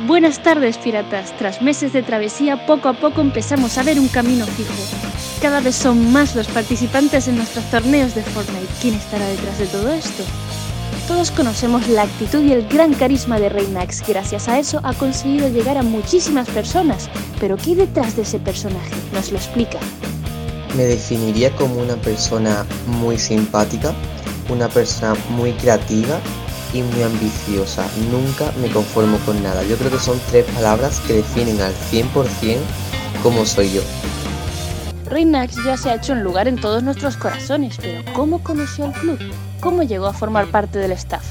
Buenas tardes, piratas. Tras meses de travesía, poco a poco empezamos a ver un camino fijo. Cada vez son más los participantes en nuestros torneos de Fortnite. ¿Quién estará detrás de todo esto? Todos conocemos la actitud y el gran carisma de Reynax. Gracias a eso ha conseguido llegar a muchísimas personas. Pero ¿qué hay detrás de ese personaje? Nos lo explica. Me definiría como una persona muy simpática, una persona muy creativa y muy ambiciosa. Nunca me conformo con nada. Yo creo que son tres palabras que definen al 100% cómo soy yo. Reynax ya se ha hecho un lugar en todos nuestros corazones, pero ¿cómo conoció al club? ¿Cómo llegó a formar parte del staff?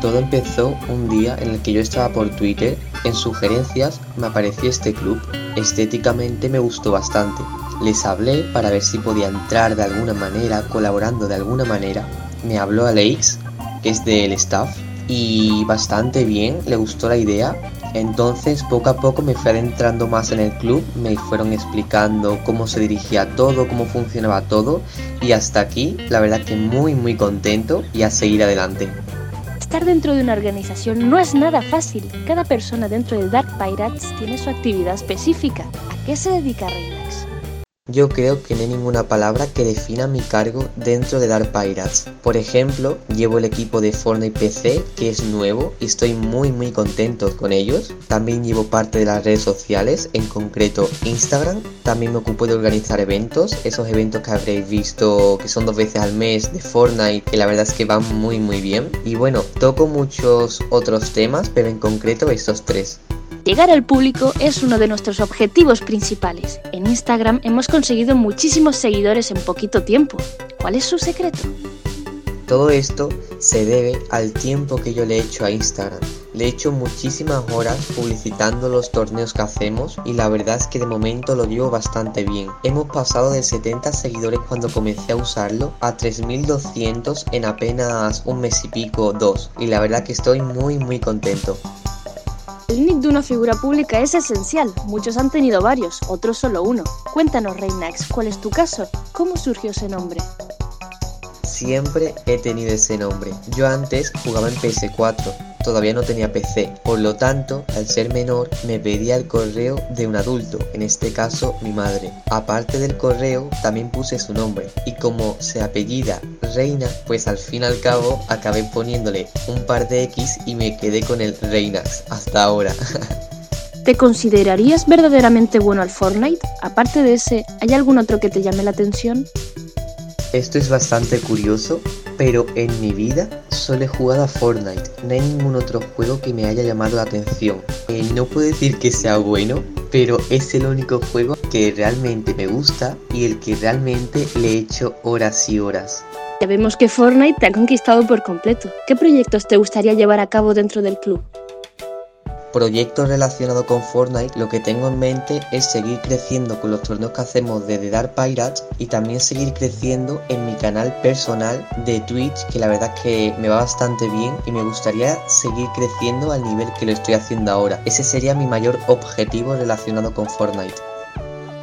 Todo empezó un día en el que yo estaba por Twitter, en sugerencias me apareció este club, estéticamente me gustó bastante. Les hablé para ver si podía entrar de alguna manera, colaborando de alguna manera. Me habló Alex, es del staff, y bastante bien, le gustó la idea. Entonces poco a poco me fui adentrando más en el club, me fueron explicando cómo se dirigía todo, cómo funcionaba todo y hasta aquí la verdad que muy muy contento y a seguir adelante. Estar dentro de una organización no es nada fácil. Cada persona dentro de Dark Pirates tiene su actividad específica. ¿A qué se dedica Reynax? Yo creo que no hay ninguna palabra que defina mi cargo dentro de Dark Pirates. Por ejemplo, llevo el equipo de Fortnite PC, que es nuevo, y estoy muy muy contento con ellos. También llevo parte de las redes sociales, en concreto Instagram. También me ocupo de organizar eventos, esos eventos que habréis visto que son dos veces al mes de Fortnite, que la verdad es que van muy muy bien. Y bueno, toco muchos otros temas, pero en concreto estos tres. Llegar al público es uno de nuestros objetivos principales. En Instagram hemos conseguido muchísimos seguidores en poquito tiempo. ¿Cuál es su secreto? Todo esto se debe al tiempo que yo le he hecho a Instagram. Le he hecho muchísimas horas publicitando los torneos que hacemos y la verdad es que de momento lo llevo bastante bien. Hemos pasado de 70 seguidores cuando comencé a usarlo a 3200 en apenas un mes y pico, dos. Y la verdad que estoy muy muy contento. El nick de una figura pública es esencial. Muchos han tenido varios, otros solo uno. Cuéntanos, Reynax, ¿cuál es tu caso? ¿Cómo surgió ese nombre? Siempre he tenido ese nombre. Yo antes jugaba en PS4, todavía no tenía PC, por lo tanto, al ser menor, me pedía el correo de un adulto, en este caso mi madre. Aparte del correo, también puse su nombre, y como se apellida Reina, pues al fin y al cabo acabé poniéndole un par de X y me quedé con el Reinax hasta ahora. ¿Te considerarías verdaderamente bueno al Fortnite? Aparte de ese, ¿hay algún otro que te llame la atención? Esto es bastante curioso, pero en mi vida solo he jugado a Fortnite. No hay ningún otro juego que me haya llamado la atención. Eh, no puedo decir que sea bueno, pero es el único juego que realmente me gusta y el que realmente le he hecho horas y horas. Ya vemos que Fortnite te ha conquistado por completo. ¿Qué proyectos te gustaría llevar a cabo dentro del club? Proyectos relacionados con Fortnite, lo que tengo en mente es seguir creciendo con los torneos que hacemos de The Dark Pirates y también seguir creciendo en mi canal personal de Twitch, que la verdad es que me va bastante bien y me gustaría seguir creciendo al nivel que lo estoy haciendo ahora. Ese sería mi mayor objetivo relacionado con Fortnite.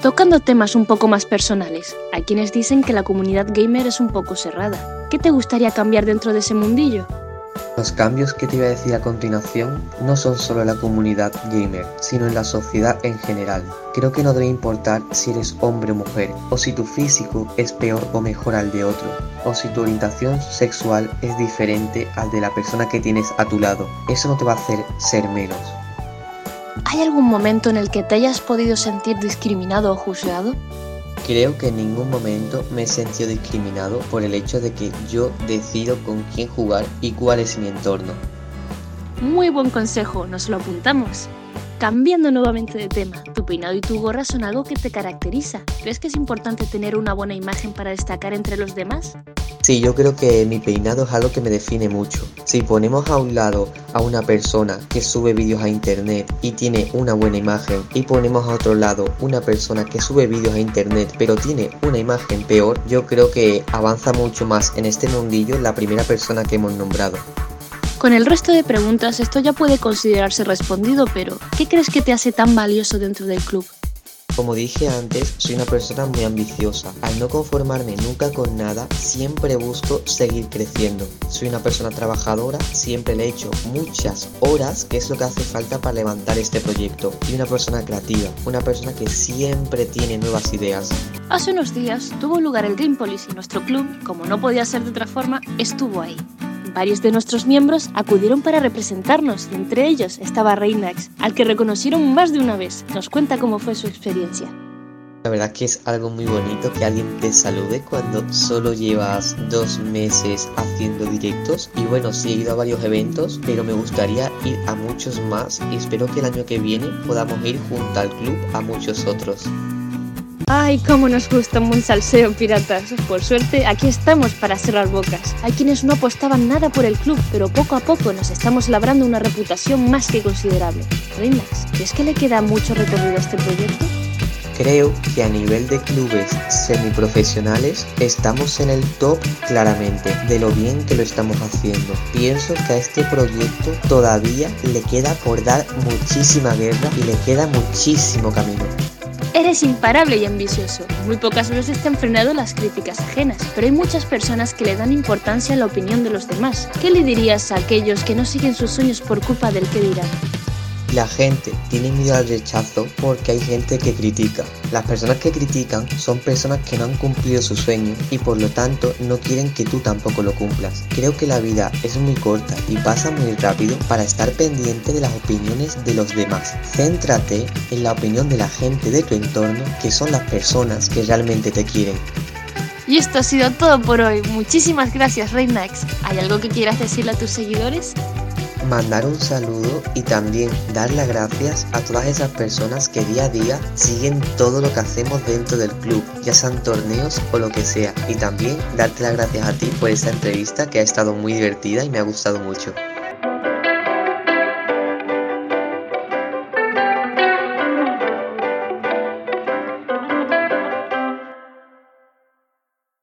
Tocando temas un poco más personales, hay quienes dicen que la comunidad gamer es un poco cerrada. ¿Qué te gustaría cambiar dentro de ese mundillo? Los cambios que te iba a decir a continuación no son solo en la comunidad gamer, sino en la sociedad en general. Creo que no debe importar si eres hombre o mujer, o si tu físico es peor o mejor al de otro, o si tu orientación sexual es diferente al de la persona que tienes a tu lado. Eso no te va a hacer ser menos. ¿Hay algún momento en el que te hayas podido sentir discriminado o juzgado? Creo que en ningún momento me he sentido discriminado por el hecho de que yo decido con quién jugar y cuál es mi entorno. Muy buen consejo, nos lo apuntamos. Cambiando nuevamente de tema, tu peinado y tu gorra son algo que te caracteriza. ¿Crees que es importante tener una buena imagen para destacar entre los demás? Sí, yo creo que mi peinado es algo que me define mucho. Si ponemos a un lado a una persona que sube vídeos a internet y tiene una buena imagen y ponemos a otro lado una persona que sube vídeos a internet pero tiene una imagen peor, yo creo que avanza mucho más en este mundillo la primera persona que hemos nombrado. Con el resto de preguntas esto ya puede considerarse respondido, pero ¿qué crees que te hace tan valioso dentro del club? Como dije antes, soy una persona muy ambiciosa. Al no conformarme nunca con nada, siempre busco seguir creciendo. Soy una persona trabajadora, siempre le he hecho muchas horas, que es lo que hace falta para levantar este proyecto. Y una persona creativa, una persona que siempre tiene nuevas ideas. Hace unos días tuvo lugar el Game Police y nuestro club, como no podía ser de otra forma, estuvo ahí. Varios de nuestros miembros acudieron para representarnos y entre ellos estaba Reynax, al que reconocieron más de una vez. Nos cuenta cómo fue su experiencia. La verdad que es algo muy bonito que alguien te salude cuando solo llevas dos meses haciendo directos. Y bueno, sí he ido a varios eventos, pero me gustaría ir a muchos más y espero que el año que viene podamos ir junto al club a muchos otros. Ay, cómo nos gusta un salseo, piratas. Por suerte, aquí estamos para cerrar bocas. Hay quienes no apostaban nada por el club, pero poco a poco nos estamos labrando una reputación más que considerable. Relax, ¿crees que le queda mucho recorrido a este proyecto? Creo que a nivel de clubes semiprofesionales estamos en el top claramente de lo bien que lo estamos haciendo. Pienso que a este proyecto todavía le queda por dar muchísima guerra y le queda muchísimo camino. Eres imparable y ambicioso. Muy pocas veces te han frenado las críticas ajenas, pero hay muchas personas que le dan importancia a la opinión de los demás. ¿Qué le dirías a aquellos que no siguen sus sueños por culpa del que dirán? La gente tiene miedo al rechazo porque hay gente que critica. Las personas que critican son personas que no han cumplido su sueño y por lo tanto no quieren que tú tampoco lo cumplas. Creo que la vida es muy corta y pasa muy rápido para estar pendiente de las opiniones de los demás. Céntrate en la opinión de la gente de tu entorno que son las personas que realmente te quieren. Y esto ha sido todo por hoy. Muchísimas gracias, Reynax. ¿Hay algo que quieras decirle a tus seguidores? Mandar un saludo y también dar las gracias a todas esas personas que día a día siguen todo lo que hacemos dentro del club, ya sean torneos o lo que sea. Y también darte las gracias a ti por esta entrevista que ha estado muy divertida y me ha gustado mucho.